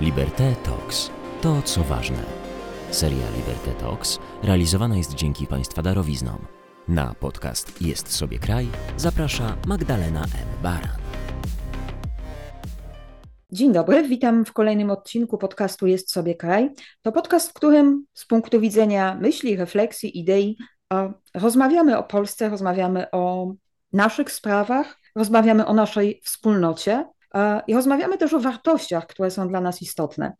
Liberté Talks. To, co ważne. Seria Liberté Talks realizowana jest dzięki Państwa darowiznom. Na podcast Jest sobie kraj zaprasza Magdalena M. Baran. Dzień dobry, witam w kolejnym odcinku podcastu Jest sobie kraj. To podcast, w którym z punktu widzenia myśli, refleksji, idei rozmawiamy o Polsce, rozmawiamy o naszych sprawach, rozmawiamy o naszej wspólnocie i rozmawiamy też o wartościach, które są dla nas istotne.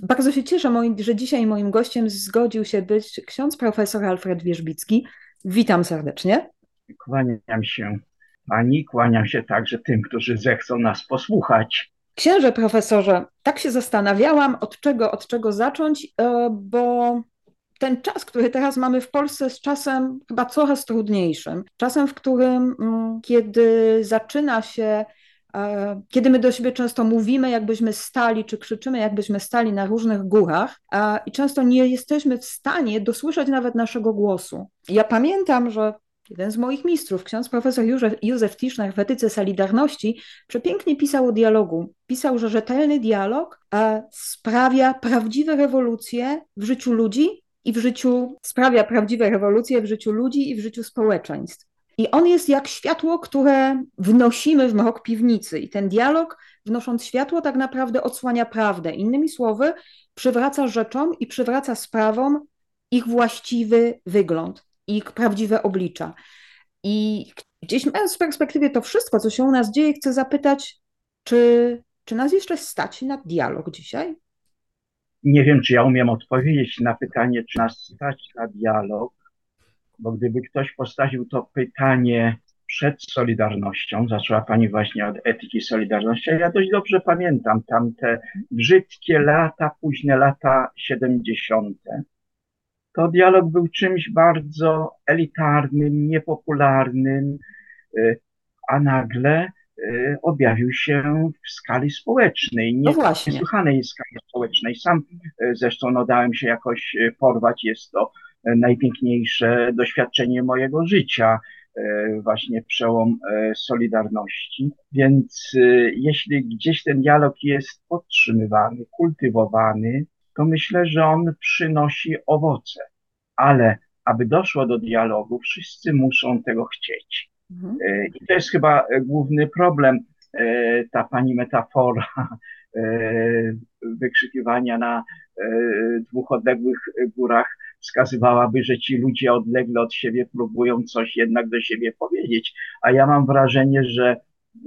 Bardzo się cieszę, że dzisiaj moim gościem zgodził się być ksiądz profesor Alfred Wierzbicki. Witam serdecznie. Kłaniam się pani, kłaniam się także tym, którzy zechcą nas posłuchać. Księże profesorze, tak się zastanawiałam, od czego, od czego zacząć, e, bo ten czas, który teraz mamy w Polsce, jest czasem chyba coraz trudniejszym. Czasem, w którym, mm, kiedy zaczyna się kiedy my do siebie często mówimy, jakbyśmy stali, czy krzyczymy, jakbyśmy stali na różnych górach, i często nie jesteśmy w stanie dosłyszeć nawet naszego głosu. Ja pamiętam, że jeden z moich mistrzów, ksiądz profesor Józef, Józef Tischner w etyce Solidarności, przepięknie pisał o dialogu. Pisał, że rzetelny dialog sprawia prawdziwe rewolucje w życiu ludzi i w życiu, sprawia prawdziwe rewolucje w życiu ludzi i w życiu społeczeństw. I on jest jak światło, które wnosimy w mrok piwnicy. I ten dialog, wnosząc światło, tak naprawdę odsłania prawdę. Innymi słowy, przywraca rzeczom i przywraca sprawom ich właściwy wygląd, ich prawdziwe oblicza. I gdzieś mając w perspektywie to wszystko, co się u nas dzieje, chcę zapytać, czy, czy nas jeszcze stać na dialog dzisiaj? Nie wiem, czy ja umiem odpowiedzieć na pytanie, czy nas stać na dialog bo gdyby ktoś postawił to pytanie przed Solidarnością, zaczęła Pani właśnie od etyki Solidarności, ja dość dobrze pamiętam tamte brzydkie lata, późne lata 70. To dialog był czymś bardzo elitarnym, niepopularnym, y, a nagle y, objawił się w skali społecznej, nie, no niesłychanej skali społecznej. Sam y, zresztą no, dałem się jakoś porwać, jest to najpiękniejsze doświadczenie mojego życia, e, właśnie przełom e, Solidarności. Więc e, jeśli gdzieś ten dialog jest podtrzymywany, kultywowany, to myślę, że on przynosi owoce. Ale aby doszło do dialogu, wszyscy muszą tego chcieć. Mhm. I to jest chyba główny problem, ta pani metafora wykrzykiwania na dwóch odległych górach wskazywałaby, że ci ludzie odlegle od siebie próbują coś jednak do siebie powiedzieć. A ja mam wrażenie, że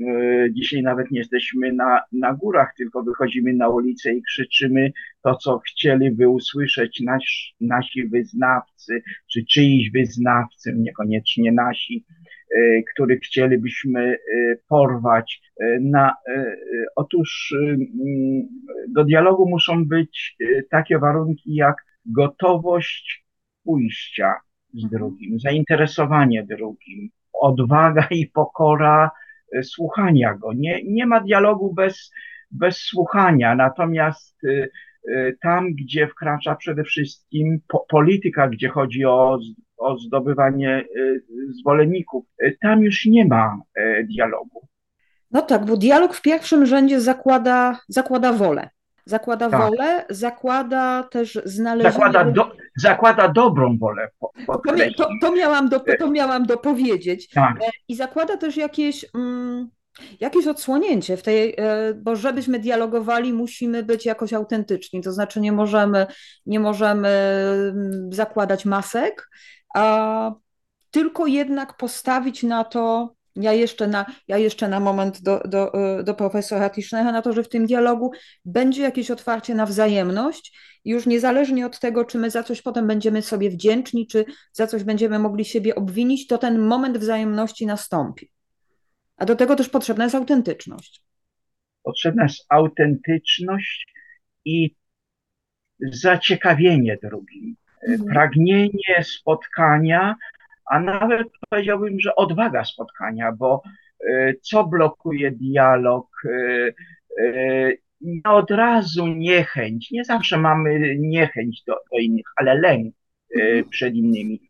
e, dzisiaj nawet nie jesteśmy na, na górach, tylko wychodzimy na ulicę i krzyczymy to, co chcieliby usłyszeć nasz, nasi wyznawcy, czy czyjś wyznawcy, niekoniecznie nasi, e, których chcielibyśmy e, porwać. Na, otóż do dialogu muszą być takie warunki jak gotowość pójścia z mhm. drugim, zainteresowanie drugim, odwaga i pokora e, słuchania go. Nie, nie ma dialogu bez, bez słuchania, natomiast e, e, tam, gdzie wkracza przede wszystkim po, polityka, gdzie chodzi o, o zdobywanie zwolenników, tam już nie ma dialogu. No tak, bo dialog w pierwszym rzędzie zakłada, zakłada wolę. Zakłada tak. wolę, zakłada też znalezienie... Zakłada, do, zakłada dobrą wolę. Po, to, to, to, miałam do, to miałam dopowiedzieć. Tak. E, I zakłada też jakieś... Mm, jakieś odsłonięcie w tej, e, bo żebyśmy dialogowali, musimy być jakoś autentyczni, to znaczy nie możemy, nie możemy mm, zakładać masek, a tylko jednak postawić na to, ja jeszcze na, ja jeszcze na moment do, do, do profesora Tischnera, na to, że w tym dialogu będzie jakieś otwarcie na wzajemność już niezależnie od tego, czy my za coś potem będziemy sobie wdzięczni, czy za coś będziemy mogli siebie obwinić, to ten moment wzajemności nastąpi. A do tego też potrzebna jest autentyczność. Potrzebna jest autentyczność i zaciekawienie drugim, mhm. pragnienie spotkania, a nawet powiedziałbym, że odwaga spotkania, bo e, co blokuje dialog? E, e, nie od razu niechęć, nie zawsze mamy niechęć do, do innych, ale lęk mhm. przed innymi.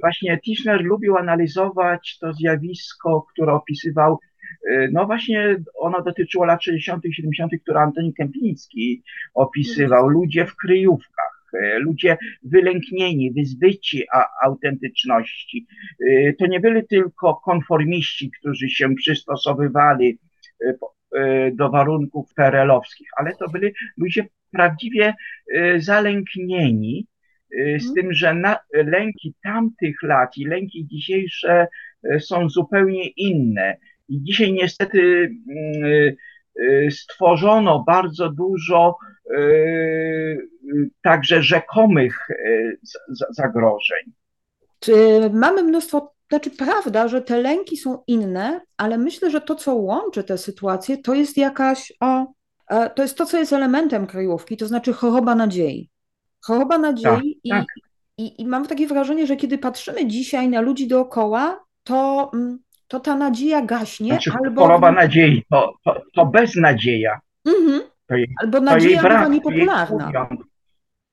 Właśnie Tischner lubił analizować to zjawisko, które opisywał no właśnie ono dotyczyło lat 60., 70., które Antoni Kępiński opisywał. Ludzie w kryjówkach, ludzie wylęknieni, wyzbyci autentyczności. To nie byli tylko konformiści, którzy się przystosowywali do warunków perelowskich, ale to byli ludzie prawdziwie zalęknieni z mhm. tym, że na, lęki tamtych lat i lęki dzisiejsze są zupełnie inne. I dzisiaj niestety mm, stworzono bardzo dużo także rzekomych zagrożeń. Czy mamy mnóstwo, znaczy prawda, że te lęki są inne, ale myślę, że to, co łączy te sytuacje, to jest jakaś, o, e, to jest to, co jest elementem kryjówki, to znaczy choroba nadziei. Choroba nadziei tak, i, tak. I, I, mam takie wrażenie, że kiedy patrzymy dzisiaj na ludzi dookoła, to, mm, to ta nadzieja gaśnie. Znaczy, albo... Choroba nadziei, to, to, to beznadzieja. Mhm. To jej, albo nadzieja to brak, niepopularna.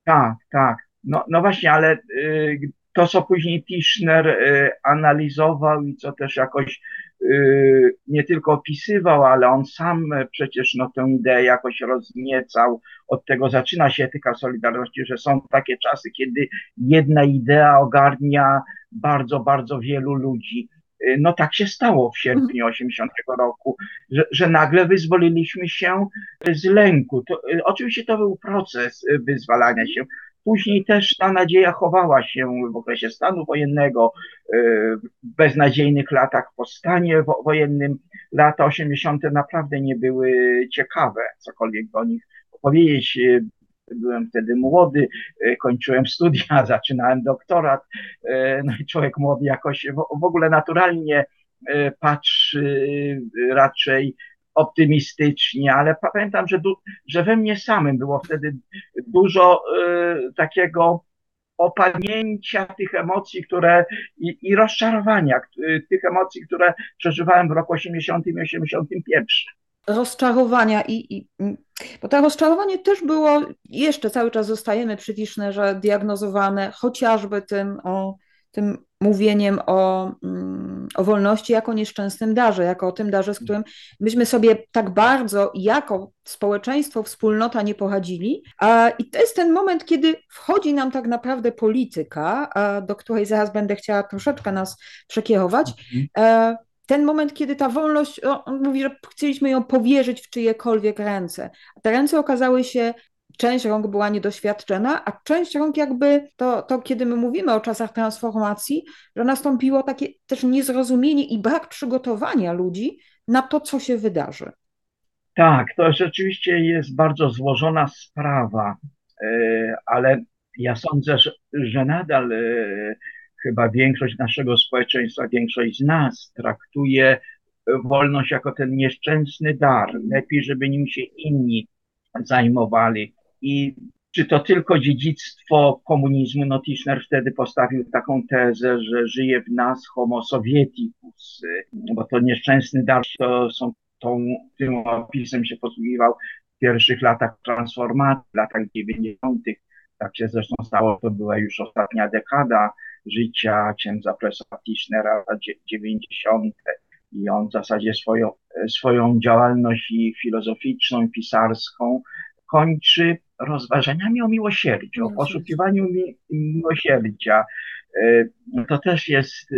Tak, tak. No, no właśnie, ale y, to, co później Tischner y, analizował i co też jakoś y, nie tylko opisywał, ale on sam przecież no, tę ideę jakoś rozniecał. Od tego zaczyna się etyka Solidarności, że są takie czasy, kiedy jedna idea ogarnia bardzo, bardzo wielu ludzi. Y, no tak się stało w sierpniu 80 roku, że, że nagle wyzwoliliśmy się z lęku. To, oczywiście to był proces wyzwalania się. Później też ta nadzieja chowała się w okresie stanu wojennego, w beznadziejnych latach po stanie wojennym. Lata 80. naprawdę nie były ciekawe, cokolwiek o nich powiedzieć. E, byłem wtedy młody, e, kończyłem studia, zaczynałem doktorat. No i człowiek młody jakoś w ogóle naturalnie patrzy raczej optymistycznie, ale pamiętam, że, du, że we mnie samym było wtedy dużo takiego opamięcia tych emocji, które i, i rozczarowania tych emocji, które przeżywałem w roku 80 i 81 rozczarowania i, i, bo to rozczarowanie też było, jeszcze cały czas zostajemy przy Wisznerze diagnozowane chociażby tym o tym mówieniem o, mm, o wolności jako nieszczęsnym darze, jako o tym darze, z którym myśmy sobie tak bardzo jako społeczeństwo, wspólnota nie poradzili. I to jest ten moment, kiedy wchodzi nam tak naprawdę polityka, do której zaraz będę chciała troszeczkę nas przekierować. Mhm. Ten moment, kiedy ta wolność, on mówi, że chcieliśmy ją powierzyć w czyjekolwiek ręce. Te ręce okazały się część rąk była niedoświadczona, a część rąk jakby to, to, kiedy my mówimy o czasach transformacji, że nastąpiło takie też niezrozumienie i brak przygotowania ludzi na to, co się wydarzy. Tak, to rzeczywiście jest bardzo złożona sprawa, e, ale ja sądzę, że, że nadal e, chyba większość naszego społeczeństwa, większość z nas traktuje wolność jako ten nieszczęsny dar. Lepiej, żeby nim się inni zajmowali. I czy to tylko dziedzictwo komunizmu? No Tischner wtedy postawił taką tezę, że żyje w nas homo sovieticus, bo to nieszczęsny dar, to są tą, tym opisem się posługiwał w pierwszych latach transformacji, latach 90. Tak się zresztą stało, to była już ostatnia dekada życia księdza profesora Tischnera, 90. I on w zasadzie swoją, swoją działalność i filozoficzną, pisarską kończy rozważaniami o miłosierdziu, o poszukiwaniu mi miłosierdzia. E, to też jest, e,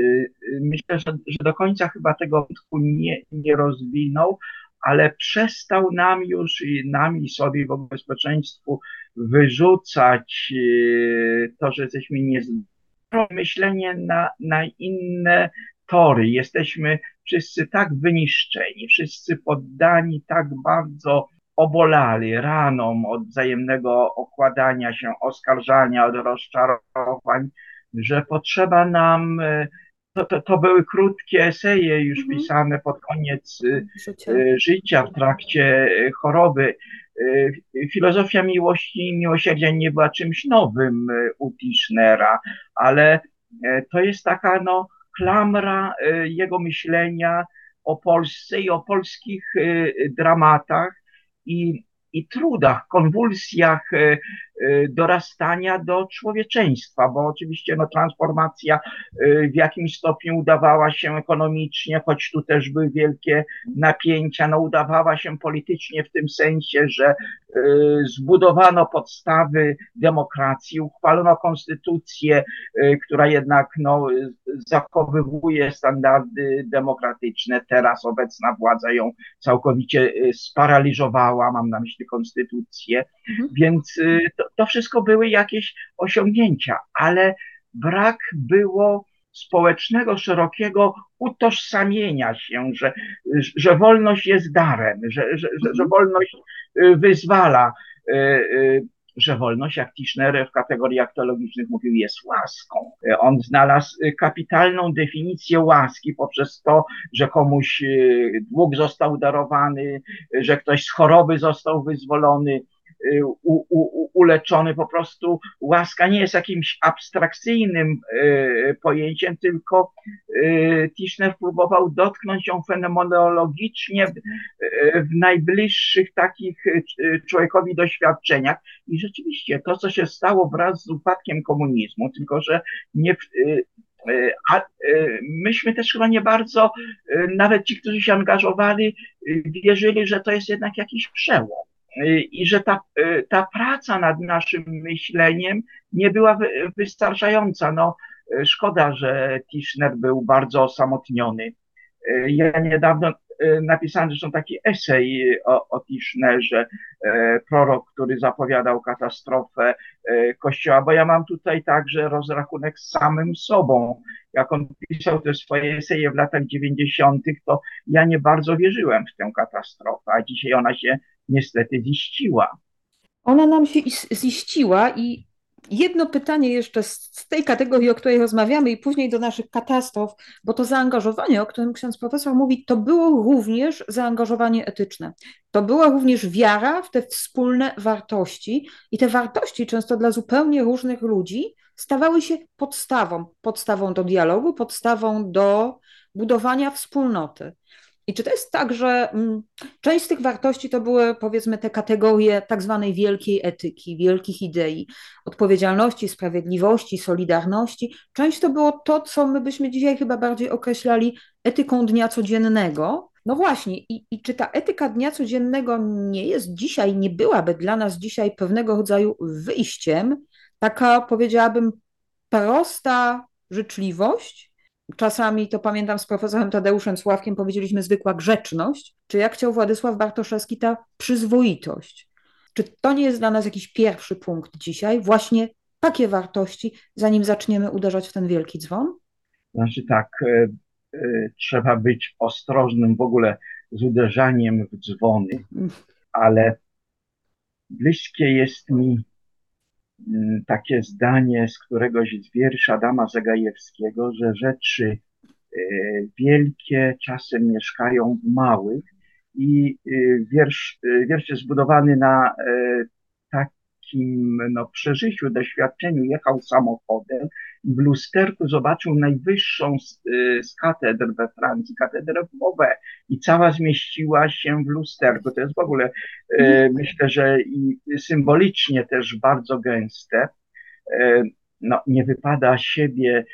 myślę, że, że do końca chyba tego wątku nie, nie rozwinął, ale przestał nam już i nam i sobie w ogóle społeczeństwu wyrzucać e, to, że jesteśmy niezdolni. Myślenie na, na inne tory. Jesteśmy wszyscy tak wyniszczeni, wszyscy poddani tak bardzo obolali raną od wzajemnego okładania się, oskarżania, od rozczarowań, że potrzeba nam, e, to, to, to były krótkie eseje już mhm. pisane pod koniec e, życia. życia, w trakcie e, choroby. Filozofia miłości i miłosierdzia nie była czymś nowym u Tischnera, ale to jest taka no, klamra jego myślenia o Polsce i o polskich dramatach, i, i trudach, konwulsjach e, dorastania do człowieczeństwa, bo oczywiście no, transformacja w jakimś stopniu udawała się ekonomicznie, choć tu też były wielkie napięcia, no udawała się politycznie w tym sensie, że zbudowano podstawy demokracji, uchwalono konstytucję, która jednak no, zachowywuje standardy demokratyczne. Teraz obecna władza ją całkowicie sparaliżowała, mam na myśli konstytucję, mhm. więc to, to wszystko były jakieś osiągnięcia, ale brak było społecznego, szerokiego utożsamienia się, że, że wolność jest darem, że, że, że, że wolność y, wyzwala, y, y, że wolność, jak Tischner w kategoriach teologicznych mówił, jest łaską. On znalazł kapitalną definicję łaski poprzez to, że komuś dług został darowany, że ktoś z choroby został wyzwolony, u, u, uleczony. Po prostu łaska nie jest jakimś abstrakcyjnym y, pojęciem, tylko y, Tischner próbował dotknąć ją fenomenologicznie w najbliższych takich człowiekowi doświadczeniach. I rzeczywiście to, co się stało wraz z upadkiem komunizmu, tylko że nie, a myśmy też chyba nie bardzo, nawet ci, którzy się angażowali, wierzyli, że to jest jednak jakiś przełom i że ta, ta praca nad naszym myśleniem nie była wystarczająca. No, szkoda, że Tischner był bardzo osamotniony. Ja niedawno napisałem zresztą taki esej o, o Tischnerze, prorok, który zapowiadał katastrofę Kościoła, bo ja mam tutaj także rozrachunek z samym sobą. Jak on pisał te swoje eseje w latach 90., to ja nie bardzo wierzyłem w tę katastrofę, a dzisiaj ona się niestety ziściła. Ona nam się ziściła i jedno pytanie jeszcze z tej kategorii, o której rozmawiamy i później do naszych katastrof, bo to zaangażowanie, o którym ksiądz profesor mówi, to było również zaangażowanie etyczne. To była również wiara w te wspólne wartości i te wartości często dla zupełnie różnych ludzi stawały się podstawą, podstawą do dialogu, podstawą do budowania wspólnoty. I czy to jest tak, że mm, część z tych wartości to były powiedzmy te kategorie tak zwanej wielkiej etyki, wielkich idei, odpowiedzialności, sprawiedliwości, solidarności. Część to było to, co my byśmy dzisiaj chyba bardziej określali etyką dnia codziennego. No właśnie, i, i czy ta etyka dnia codziennego nie jest dzisiaj, nie byłaby dla nas dzisiaj pewnego rodzaju wyjściem, taka powiedziałabym prosta życzliwość, Czasami to pamiętam z profesorem Tadeuszem Sławkiem powiedzieliśmy zwykła grzeczność, czy jak chciał Władysław Bartoszewski ta przyzwoitość. Czy to nie jest dla nas jakiś pierwszy punkt dzisiaj, właśnie takie wartości, zanim zaczniemy uderzać w ten wielki dzwon? Znaczy tak, e, e, trzeba być ostrożnym w ogóle z uderzaniem w dzwony, mm. ale bliskie jest mi takie zdanie z któregoś z wierszy Adama Zagajewskiego, że rzeczy e, wielkie czasem mieszkają w małych i e, wiersz, e, wiersz jest zbudowany na takim no, przeżyciu, doświadczeniu. Jechał samochodem i w lusterku zobaczył najwyższą z, z katedr we Francji, katedrę w i cała zmieściła się w lusterku. To jest w ogóle, mhm. myślę, że i symbolicznie też bardzo gęste. No, nie wypada siebie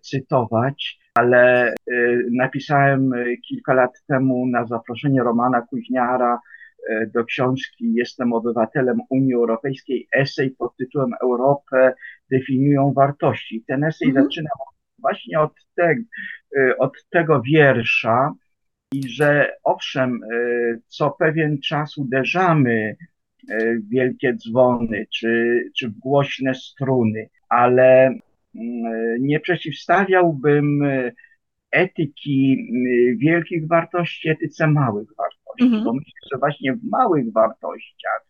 cytować, ale napisałem kilka lat temu na zaproszenie Romana Kuźniara E, do książki Jestem obywatelem Unii Europejskiej esej pod tytułem Europę definiują wartości. Ten esej mhm. zaczyna właśnie od, te, e, od tego wiersza i że owszem, e, co pewien czas uderzamy w wielkie dzwony czy, czy w głośne struny, ale mm, nie przeciwstawiałbym etyki wielkich wartości etyce małych wartości mhm. bo myślę, że właśnie w małych wartościach,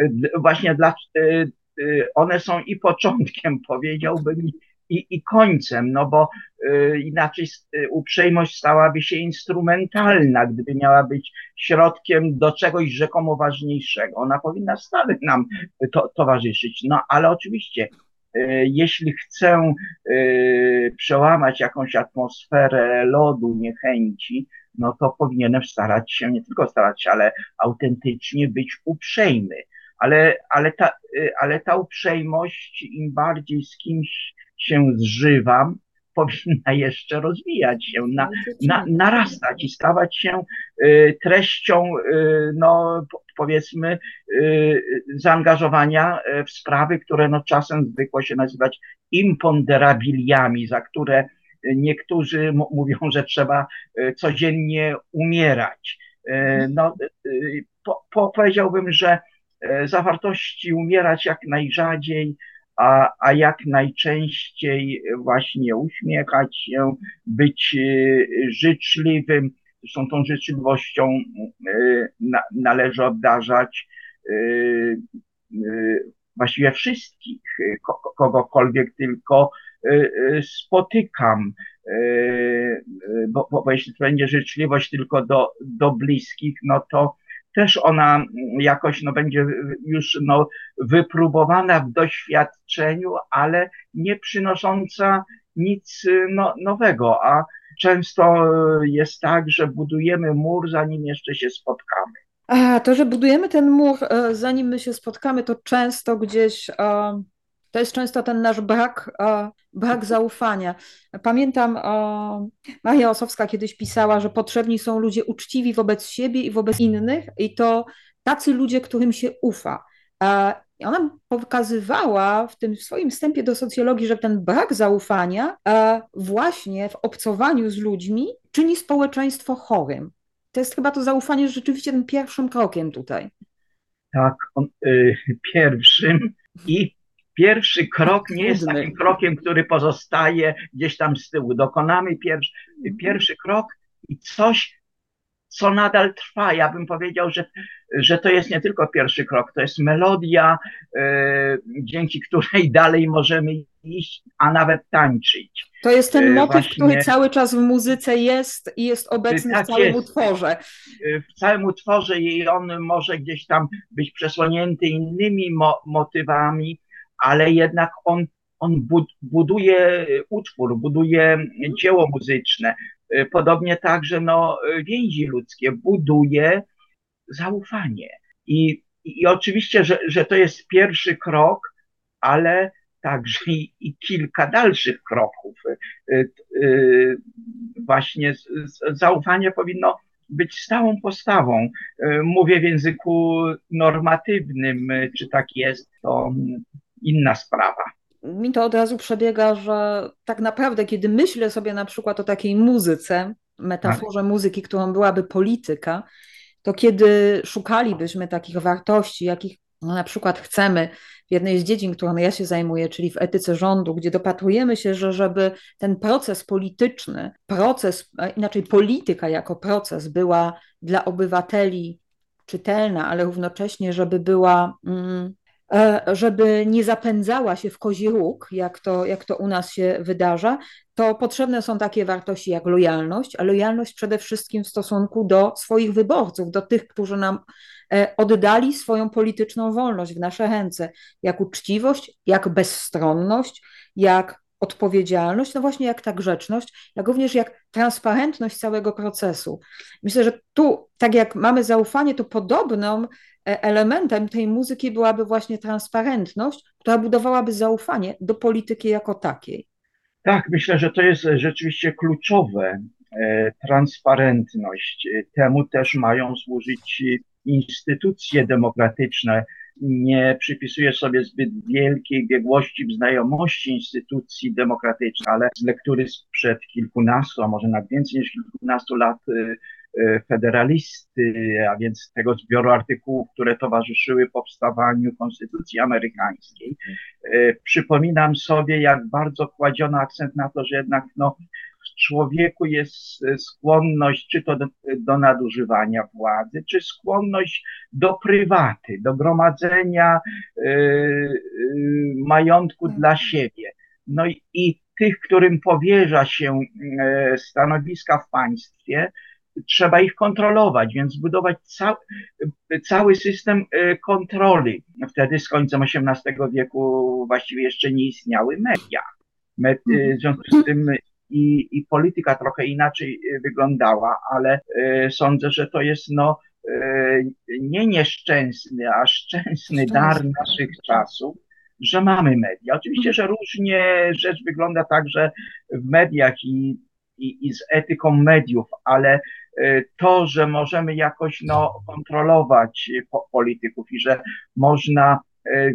y, właśnie dla, y, y, one są i początkiem, powiedziałbym, i, i końcem, no bo inaczej uprzejmość stałaby się instrumentalna, gdyby miała być środkiem do czegoś rzekomo ważniejszego. Ona powinna stale nam to, towarzyszyć. No ale oczywiście, jeśli chcę przełamać jakąś atmosferę lodu, niechęci, no to powinienem starać się, nie tylko starać się, ale autentycznie być uprzejmy. ale, ale, ta, ale ta uprzejmość, im bardziej z kimś się zżywam, powinna jeszcze rozwijać się, na, na, narastać i stawać się y, treścią, y, no powiedzmy, y, zaangażowania w sprawy, które no czasem zwykło się nazywać imponderabiliami, za które niektórzy mówią, że trzeba codziennie umierać. No, po, po, powiedziałbym, że zawartości umierać jak najrzadziej, a, a jak najczęściej właśnie uśmiechać się, być życzliwym. Zresztą tą życzliwością y, należy obdarzać właściwie wszystkich, kogokolwiek tylko spotykam. Bo, bo, bo jeśli to będzie życzliwość tylko do, do bliskich, no to też ona jakoś no, będzie już no, wypróbowana w doświadczeniu, ale nie przynosząca nic no, nowego, a często jest tak, że budujemy mur, zanim jeszcze się spotkamy. A to, że budujemy ten mur, e, zanim my się spotkamy, to często gdzieś to jest często ten nasz brak, brak zaufania. Pamiętam, Maria Osowska kiedyś pisała, że potrzebni są ludzie uczciwi wobec siebie i wobec innych, i to tacy ludzie, którym się ufa. I ona pokazywała w tym swoim wstępie do socjologii, że ten brak zaufania właśnie w obcowaniu z ludźmi czyni społeczeństwo chorym. To jest chyba to zaufanie rzeczywiście tym pierwszym krokiem tutaj. Tak, on, y, pierwszym i Pierwszy krok nie jest takim krokiem, który pozostaje gdzieś tam z tyłu. Dokonamy pierwszy, pierwszy krok i coś, co nadal trwa. Ja bym powiedział, że, że to jest nie tylko pierwszy krok, to jest melodia, yy, dzięki której dalej możemy iść, a nawet tańczyć. To jest ten e, motyw, Właśnie, który cały czas w muzyce jest i jest obecny tak w całym jest. utworze. E, w całym utworze i on może gdzieś tam być przesłonięty innymi mo motywami, ale jednak on, on buduje utwór, buduje dzieło muzyczne. Podobnie także no, więzi ludzkie, buduje zaufanie. I, i oczywiście, że, że to jest pierwszy krok, ale także i, i kilka dalszych kroków. Właśnie zaufanie powinno być stałą postawą. Mówię w języku normatywnym, czy tak jest, to inna sprawa. Mi to od razu przebiega, że tak naprawdę, kiedy myślę sobie na przykład o takiej muzyce, metaforze muzyki, którą byłaby polityka, to kiedy szukalibyśmy takich wartości, jakich na przykład chcemy w jednej z dziedzin, którą ja się zajmuję, czyli w etyce rządu, gdzie dopatrujemy się, że żeby ten proces polityczny, proces, inaczej polityka jako proces była dla obywateli czytelna, ale równocześnie, żeby była mm, żeby nie zapędzała się w kozi róg, jak to, jak to u nas się wydarza, to potrzebne są takie wartości jak lojalność, a lojalność przede wszystkim w stosunku do swoich wyborców, do tych, którzy nam e, oddali swoją polityczną wolność w nasze ręce, jak uczciwość, jak bezstronność, jak odpowiedzialność, no właśnie jak ta grzeczność, jak również jak transparentność całego procesu. Myślę, że tu, tak jak mamy zaufanie, to podobną e, elementem tej muzyki byłaby właśnie transparentność, która budowałaby zaufanie do polityki jako takiej. Tak, myślę, że to jest rzeczywiście kluczowe. E, transparentność. Temu też mają służyć instytucje demokratyczne, nie przypisuje sobie zbyt wielkiej biegłości w znajomości instytucji demokratycznych, ale z lektury sprzed kilkunastu, a może nawet więcej niż kilkunastu lat y, y, federalisty, a więc tego zbioru artykułów, które towarzyszyły powstawaniu Konstytucji Amerykańskiej. Y, przypominam sobie, jak bardzo kładziono akcent na to, że jednak no, człowieku jest e, skłonność czy to do, do, nadużywania władzy, czy skłonność do prywaty, do gromadzenia y, y, majątku mhm. dla siebie. No i, i tych, którym powierza się stanowiska w państwie, trzeba ich kontrolować, więc zbudować ca cały system kontroli. Wtedy z końcem XVIII wieku właściwie jeszcze nie istniały media. W związku z tym i, i polityka trochę inaczej y, wyglądała, ale y, sądzę, że to jest no, nie nieszczęsny, a szczęsny dar naszych czasów, że mamy media. Oczywiście, że różnie rzecz wygląda także w mediach i, i, i z etyką mediów, ale to, że możemy jakoś no, kontrolować polityków i że można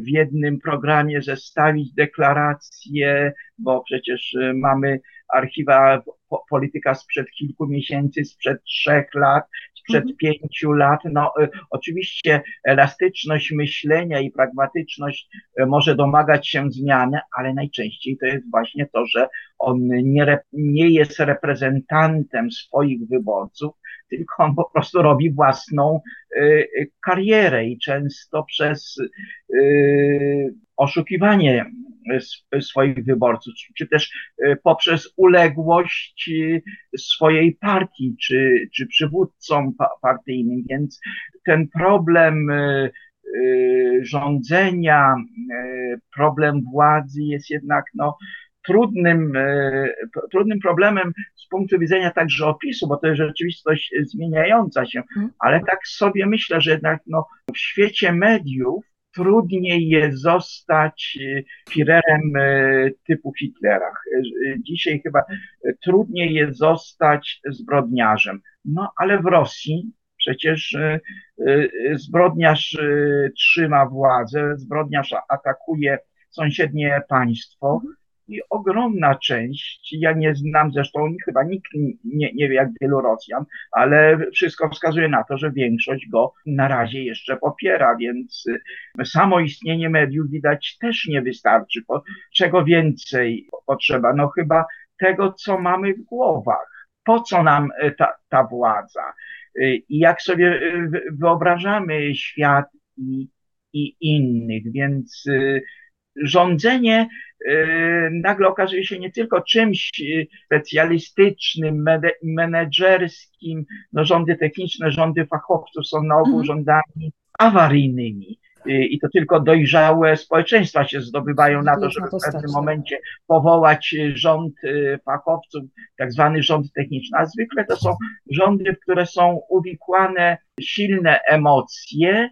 w jednym programie zestawić deklaracje, bo przecież mamy archiwa polityka sprzed kilku miesięcy, sprzed trzech lat, sprzed mhm. pięciu lat. No, e, oczywiście elastyczność myślenia i pragmatyczność może domagać się zmiany, ale najczęściej to jest właśnie to, że on nie, nie jest reprezentantem swoich wyborców, tylko on po prostu robi własną y, karierę i często przez y, oszukiwanie swoich wyborców, czy też y, poprzez uległość swojej partii, czy, czy przywódcom partyjnym. Więc ten problem rządzenia, problem władzy jest jednak no, trudnym, e, trudnym problemem z punktu widzenia także opisu, bo to jest rzeczywistość zmieniająca się, mhm. ale tak sobie myślę, że jednak no, w świecie mediów trudniej jest zostać e, Führerem e, typu Hitlera. Dzisiaj chyba trudniej jest zostać zbrodniarzem. No ale w Rosji przecież zbrodniarz trzyma władzę, zbrodniarz atakuje sąsiednie państwo, i ogromna część, ja nie znam zresztą, chyba nikt nie, nie wie jak wielu Rosjan, ale wszystko wskazuje na to, że większość go na razie jeszcze popiera, więc y, samo istnienie mediów widać też nie wystarczy. Czego więcej potrzeba? No chyba tego, co mamy w głowach. Po co nam y, ta, ta władza? Y, I jak sobie wyobrażamy świat i, i innych, więc rządzenie y, nagle okazuje się nie tylko czymś y, specjalistycznym, menedżerskim, no rządy techniczne, rządy fachowców są na ogół mhm. rządami awaryjnymi. Y, I to tylko dojrzałe społeczeństwa się zdobywają na to, żeby w pewnym momencie powołać rząd fachowców, tak zwany rząd techniczny. A zwykle to są rządy, w które są uwikłane silne emocje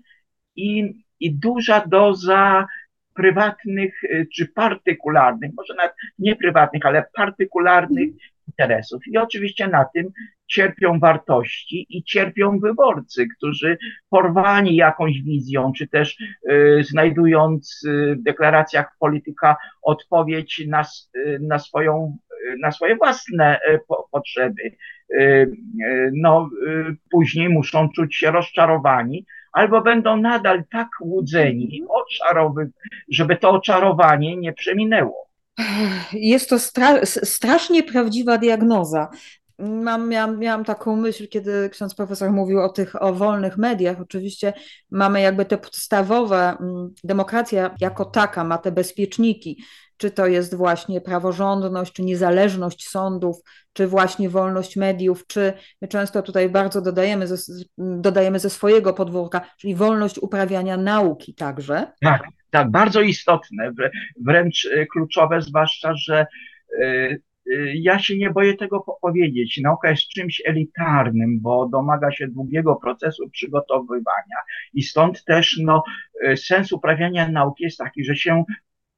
i, i duża doza prywatnych y, czy partykularnych, może nawet nie prywatnych, ale partykularnych interesów. I oczywiście na tym cierpią wartości i cierpią wyborcy, którzy porwani jakąś wizją, czy też y, znajdując y, w deklaracjach polityka odpowiedź na, y, na, swoją, y, na swoje własne y, po, potrzeby, no, później muszą czuć się rozczarowani, albo będą nadal tak łudzeni, oczarowy, żeby to oczarowanie nie przeminęło. Jest to stra strasznie prawdziwa diagnoza. Mam, miałam, miałam taką myśl, kiedy ksiądz profesor mówił o tych o wolnych mediach. Oczywiście mamy jakby te podstawowe, mm, demokracja jako taka ma te bezpieczniki, czy to jest właśnie praworządność, czy niezależność sądów, czy właśnie wolność mediów, czy często tutaj bardzo dodajemy ze, dodajemy ze swojego podwórka, czyli wolność uprawiania nauki także. Tak, tak, bardzo istotne, wręcz e, kluczowe, zwłaszcza, że e, e, ja się nie boję tego powiedzieć. Nauka jest czymś elitarnym, bo domaga się długiego procesu przygotowywania i stąd też no, sens uprawiania nauki jest taki, że się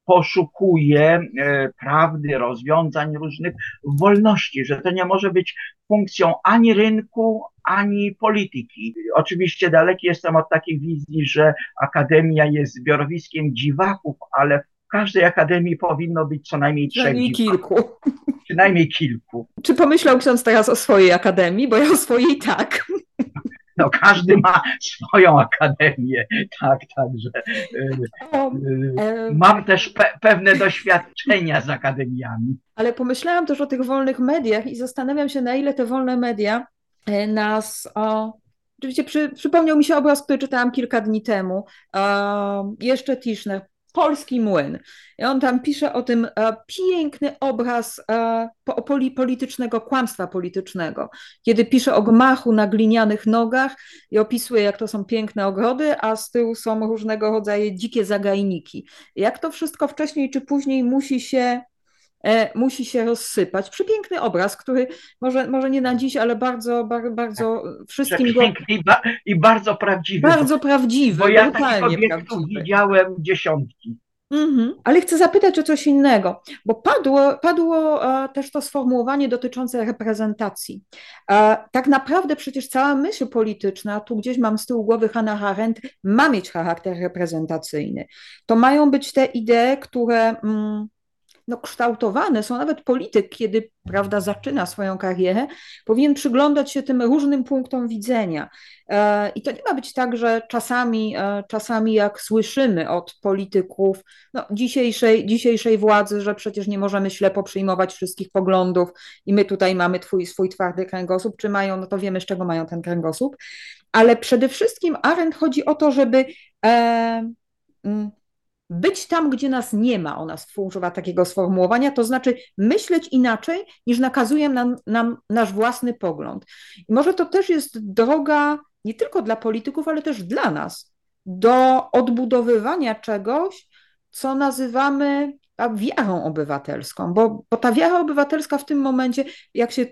poszukuje e, prawdy, rozwiązań różnych wolności, że to nie może być funkcją ani rynku, ani polityki. Oczywiście daleki jestem od takiej wizji, że akademia jest zbiorowiskiem dziwaków, ale w każdej akademii powinno być co najmniej trzech Przynajmniej kilku. Przynajmniej kilku. Czy pomyślał ksiądz teraz o swojej akademii? Bo ja o swojej tak. No, każdy ma swoją akademię, tak, także yy, mam też pe pewne doświadczenia z akademiami. Ale pomyślałam też o tych wolnych mediach i zastanawiam się, na ile te wolne media e, nas o, Oczywiście przy, przypomniał mi się obraz, który czytałam kilka dni temu. jeszcze Tischner, Polski Młyn. I on tam pisze o tym e, piękny obraz e, politycznego, kłamstwa politycznego, kiedy pisze o gmachu na glinianych nogach i opisuje, jak to są piękne ogrody, a z tyłu są różnego rodzaju dzikie zagajniki. Jak to wszystko wcześniej czy później musi się musi się rozsypać. Przepiękny obraz, który może, może nie na dziś, ale bardzo, bardzo, bardzo wszystkim go... I, ba i, bardzo prawdziwy. Bardzo prawdziwy, bo ja takich obiektów widziałem dziesiątki. Mhm. Ale chcę zapytać o coś innego, bo padło, padło e, też to sformułowanie dotyczące reprezentacji. E, tak naprawdę przecież cała myśl polityczna, tu gdzieś mam z tyłu głowy Hannah Arendt, ma mieć charakter reprezentacyjny. To mają być te idee, które mm, no, kształtowane są, nawet polityk, kiedy prawda, zaczyna swoją karierę, powinien przyglądać się tym różnym punktom widzenia. E, I to nie ma być tak, że czasami, e, czasami jak słyszymy od polityków no, dzisiejszej, dzisiejszej władzy, że przecież nie możemy ślepo przyjmować wszystkich poglądów i my tutaj mamy twój, swój twardy kręgosłup, czy mają, no to wiemy z czego mają ten kręgosłup, ale przede wszystkim Arendt chodzi o to, żeby e, mm, być tam, gdzie nas nie ma, ona używa takiego sformułowania, to znaczy myśleć inaczej, niż nakazuje nam, nam nasz własny pogląd. I może to też jest droga nie tylko dla polityków, ale też dla nas, do odbudowywania czegoś, co nazywamy wiarą obywatelską, bo, bo ta wiara obywatelska w tym momencie, jak się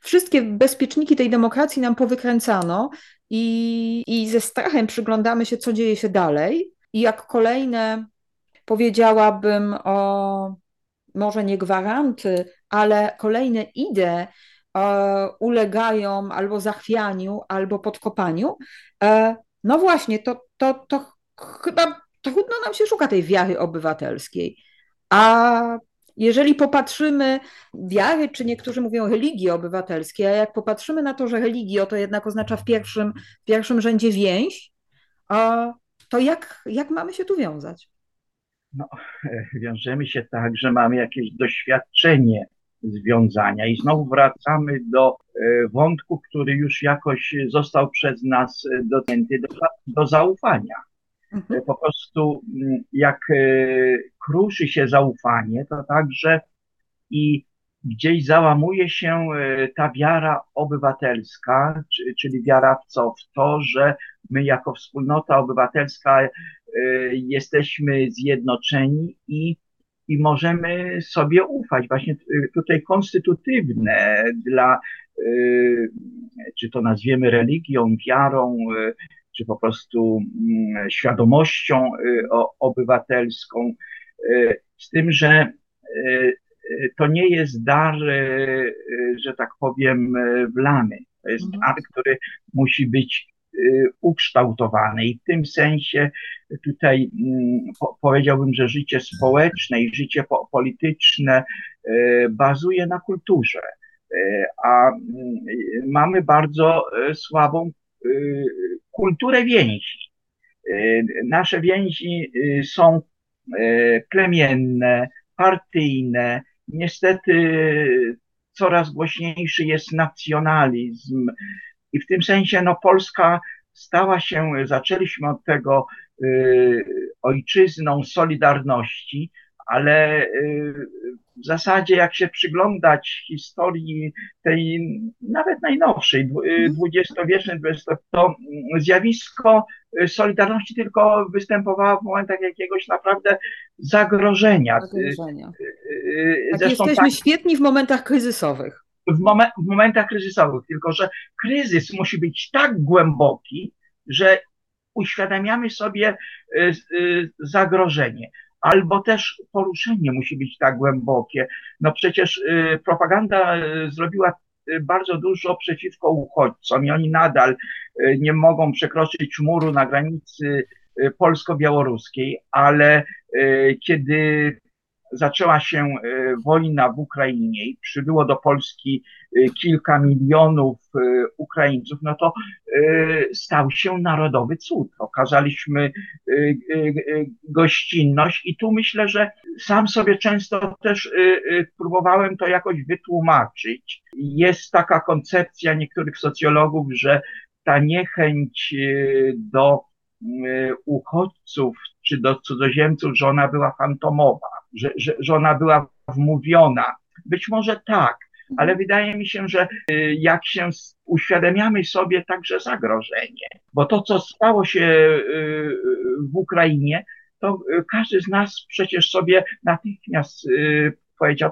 wszystkie bezpieczniki tej demokracji nam powykręcano i, i ze strachem przyglądamy się, co dzieje się dalej, i jak kolejne, powiedziałabym o może nie gwaranty, ale kolejne idee ulegają albo zachwianiu, albo podkopaniu, e, no właśnie, to, to, to chyba trudno nam się szuka tej wiary obywatelskiej. A jeżeli popatrzymy wiary, czy niektórzy mówią religii obywatelskiej, a jak popatrzymy na to, że religio to jednak oznacza w pierwszym, w pierwszym rzędzie więź, to jak, jak mamy się tu wiązać? No, wiążemy się tak, że mamy jakieś doświadczenie związania i znowu wracamy do e, wątku, który już jakoś został przez nas dotknięty, do, do zaufania. Mhm. Po prostu mm, jak e, kruszy się zaufanie, to także i gdzieś załamuje się e, ta wiara obywatelska, czyli wiara w co? W to, że my jako wspólnota obywatelska e, jesteśmy zjednoczeni i, i możemy sobie ufać. Właśnie tutaj konstytutywne dla, e, czy to nazwiemy religią, wiarą, czy po prostu mm, świadomością obywatelską, z tym, że to nie jest dar, e, że tak powiem, wlany. To jest mhm. dar, który musi być e, ukształtowany i w tym sensie tutaj mm, powiedziałbym, że życie społeczne i życie polityczne e, bazuje na kulturze, a mm, mamy bardzo słabą kulturę więzi. Nasze więzi są plemienne, partyjne, niestety coraz głośniejszy jest nacjonalizm. I w tym sensie no, Polska stała się, zaczęliśmy od tego y, ojczyzną solidarności, ale y, w zasadzie jak się przyglądać historii tej nawet najnowszej, dwudziestowiecznej, mhm. to zjawisko Solidarności tylko występowało w momentach jakiegoś naprawdę zagrożenia. zagrożenia. Tak jesteśmy tak, świetni w momentach kryzysowych. W, momen, w momentach kryzysowych, tylko że kryzys musi być tak głęboki, że uświadamiamy sobie y, y, zagrożenie albo też poruszenie musi być tak głębokie. No przecież y, propaganda y, zrobiła y, bardzo dużo przeciwko uchodźcom i oni nadal nie mogą przekroczyć muru na granicy polsko-białoruskiej, ale kiedy zaczęła się e, wojna w Ukrainie i przybyło do Polski e, kilka milionów e, Ukraińców, no to stał się narodowy cud. Okazaliśmy gościnność i tu myślę, że sam sobie często też próbowałem to jakoś wytłumaczyć. Jest taka koncepcja niektórych socjologów, że ta niechęć do uchodźców czy do cudzoziemców, że ona była fantomowa że, że, że ona była wmówiona. Być może tak, ale wydaje mi się, że y, jak się uświadamiamy sobie także zagrożenie, bo to, co stało się y, w Ukrainie, to y, każdy z nas przecież sobie natychmiast powiedział,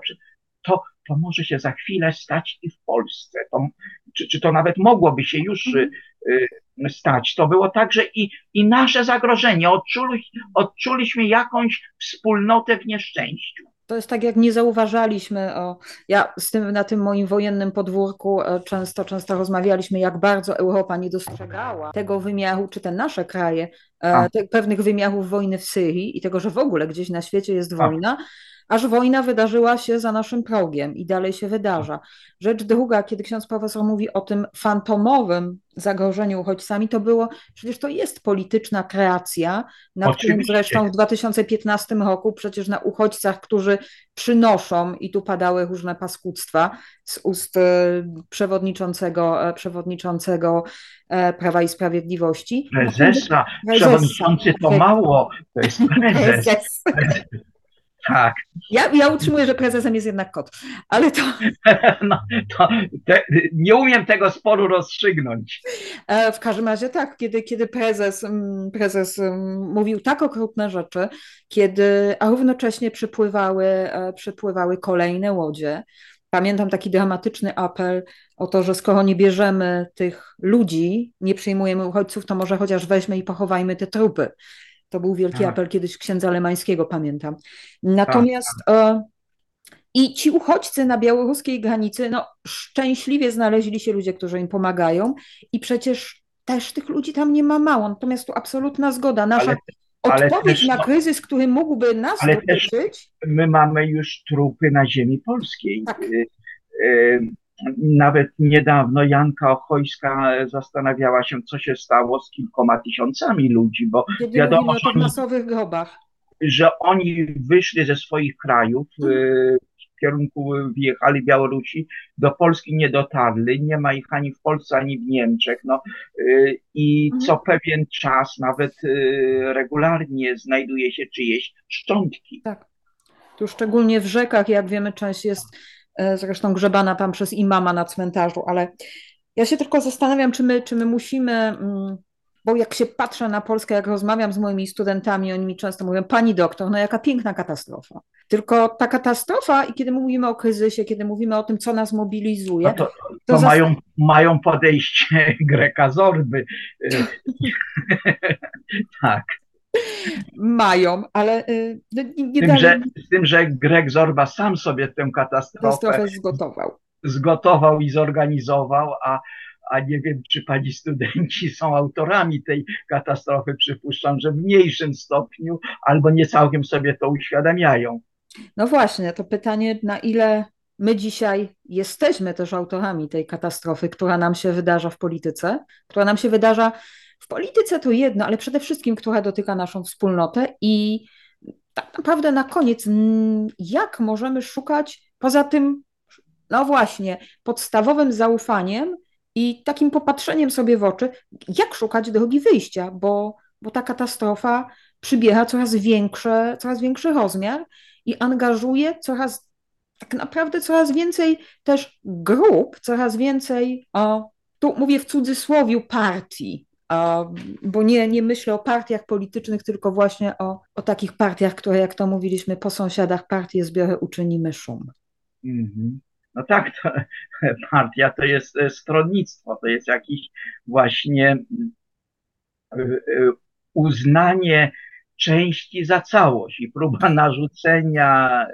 to, to może się za chwilę stać i w Polsce. To, czy, czy to nawet mogłoby się już mhm. y, stać. To było także i, i nasze zagrożenie. Odczuli, odczuliśmy jakąś wspólnotę w nieszczęściu. To jest tak, jak nie zauważaliśmy. O, ja z tym, na tym moim wojennym podwórku e, często, często rozmawialiśmy, jak bardzo Europa nie dostrzegała tego wymiaru, czy te nasze kraje, e, te, pewnych wymiarów wojny w Syrii i tego, że w ogóle gdzieś na świecie jest wojna aż wojna wydarzyła się za naszym progiem i dalej się wydarza. Rzecz druga, kiedy ksiądz profesor mówi o tym fantomowym zagrożeniu uchodźcami, to było, przecież to jest polityczna kreacja, nad Oczywiście. którym zresztą w 2015 roku przecież na uchodźcach, którzy przynoszą, i tu padały różne paskudztwa z ust e, przewodniczącego, e, przewodniczącego e, Prawa i Sprawiedliwości. Prezesa, prezesa. przewodniczący to mało, to jest prezes. prezes. Tak. Ja, ja utrzymuję, że prezesem jest jednak kot, ale to. No, to te, nie umiem tego sporu rozstrzygnąć. E, w każdym razie tak, kiedy, kiedy prezes, mm, prezes mm, mówił tak okrutne rzeczy, kiedy, a równocześnie przypływały, e, przypływały kolejne łodzie. Pamiętam taki dramatyczny apel o to, że skoro nie bierzemy tych ludzi, nie przyjmujemy uchodźców, to może chociaż weźmy i pochowajmy te trupy. To był wielki tak. apel kiedyś księdza Lemańskiego, pamiętam. Natomiast tak, tak. i ci uchodźcy na białoruskiej granicy, no szczęśliwie znaleźli się ludzie, którzy im pomagają i przecież też tych ludzi tam nie ma mało. Natomiast tu absolutna zgoda. Nasza ale, odpowiedź też, na kryzys, który mógłby nas ale dotyczyć. my mamy już trupy na ziemi polskiej. Tak. Nawet niedawno Janka Ochojska zastanawiała się, co się stało z kilkoma tysiącami ludzi, bo Kiedy wiadomo, o tych masowych grobach. że oni wyszli ze swoich krajów, hmm. w kierunku wjechali Białorusi, do Polski nie dotarli, nie ma ich ani w Polsce, ani w Niemczech. No, I hmm. co pewien czas nawet regularnie znajduje się czyjeś szczątki. Tak. Tu szczególnie w rzekach, jak wiemy, część jest E, zresztą grzebana tam przez imama na cmentarzu, ale ja się tylko zastanawiam, czy my, czy my musimy, mm, bo jak się patrzę na Polskę, jak rozmawiam z moimi studentami, oni mi często mówią, pani doktor, no jaka piękna katastrofa. Tylko ta katastrofa i kiedy mówimy o kryzysie, kiedy mówimy o tym, co nas mobilizuje. No to, to, to mają, mają podejście Greka Zorby. tak. Mają, ale y, no, nie z, tym, że, z tym, że Greg Zorba sam sobie tę katastrofę, katastrofę zgotował. zgotował i zorganizował, a, a nie wiem, czy pani studenci są autorami tej katastrofy. Przypuszczam, że w mniejszym stopniu albo nie całkiem sobie to uświadamiają. No właśnie, to pytanie, na ile my dzisiaj jesteśmy też autorami tej katastrofy, która nam się wydarza w polityce, która nam się wydarza w polityce to jedno, ale przede wszystkim, która dotyka naszą wspólnotę i tak naprawdę na koniec, jak możemy szukać poza tym, no właśnie, podstawowym zaufaniem i takim popatrzeniem sobie w oczy, jak szukać drogi wyjścia, bo, bo ta katastrofa przybiera coraz większe, coraz większy rozmiar i angażuje coraz, tak naprawdę coraz więcej też grup, coraz więcej, o, tu mówię w cudzysłowie, partii, bo nie, nie myślę o partiach politycznych, tylko właśnie o, o takich partiach, które, jak to mówiliśmy, po sąsiadach partie zbiory uczynimy szum. Mm-hmm. No tak, to, partia to jest e, stronnictwo, to jest jakiś właśnie e, e, uznanie części za całość i próba narzucenia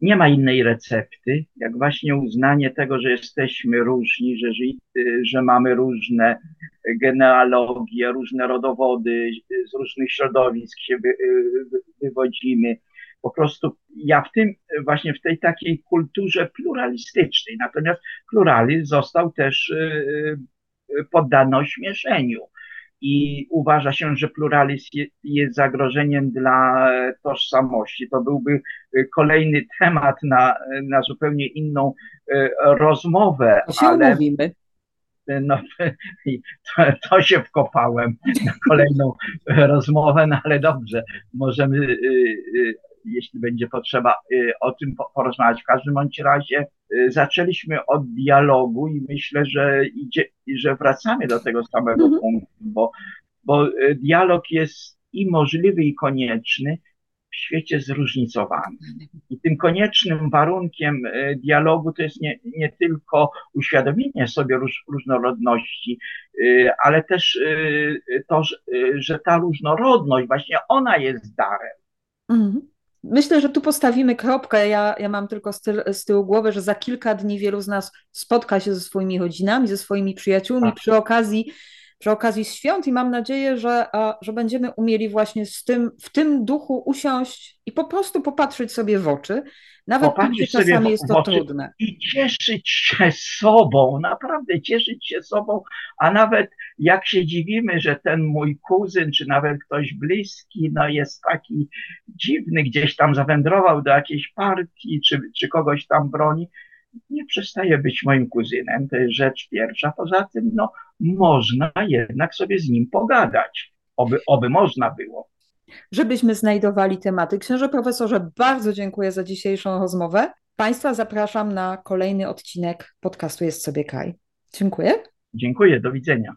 nie ma innej recepty, jak właśnie uznanie tego, że jesteśmy różni, że, że mamy różne genealogie, różne rodowody, z różnych środowisk się wy, wywodzimy. Po prostu ja w tym, właśnie w tej takiej kulturze pluralistycznej, natomiast pluralizm został też y, y, poddany ośmieszeniu i uważa się, że pluralizm jest zagrożeniem dla tożsamości. To byłby y, kolejny temat na, na zupełnie inną rozmowę. To się ale... Umówimy. No, to, to, się wkopałem na kolejną rozmowę, no ale dobrze, możemy jeśli będzie potrzeba y, o tym porozmawiać. W każdym bądź razie y, zaczęliśmy od dialogu i myślę, że idzie, że wracamy do tego samego mhm. punktu, bo, bo y, dialog jest i możliwy, i konieczny w świecie zróżnicowanym. I tym koniecznym warunkiem dialogu to jest nie, nie tylko uświadomienie sobie róż, różnorodności, ale też to, że, że ta różnorodność, właśnie ona jest darem. Mhm. Myślę, że tu postawimy kropkę. Ja, ja mam tylko z, tyl, z tyłu głowy, że za kilka dni wielu z nas spotka się ze swoimi rodzinami, ze swoimi przyjaciółmi tak. przy okazji przy okazji świąt i mam nadzieję, że, że będziemy umieli właśnie z tym, w tym duchu usiąść i po prostu popatrzeć sobie w oczy, nawet gdzie czasami jest to trudne. I cieszyć się sobą, naprawdę cieszyć się sobą, a nawet jak się dziwimy, że ten mój kuzyn, czy nawet ktoś bliski, no jest taki dziwny, gdzieś tam zawędrował do jakiejś partii, czy, czy kogoś tam broni, nie przestaje być moim kuzynem, to jest rzecz pierwsza. Poza tym, no, można jednak sobie z nim pogadać. Oby, oby można było. Żebyśmy znajdowali tematy. Księże profesorze, bardzo dziękuję za dzisiejszą rozmowę. Państwa zapraszam na kolejny odcinek podcastu Jest sobie Kaj. Dziękuję. Dziękuję, do widzenia.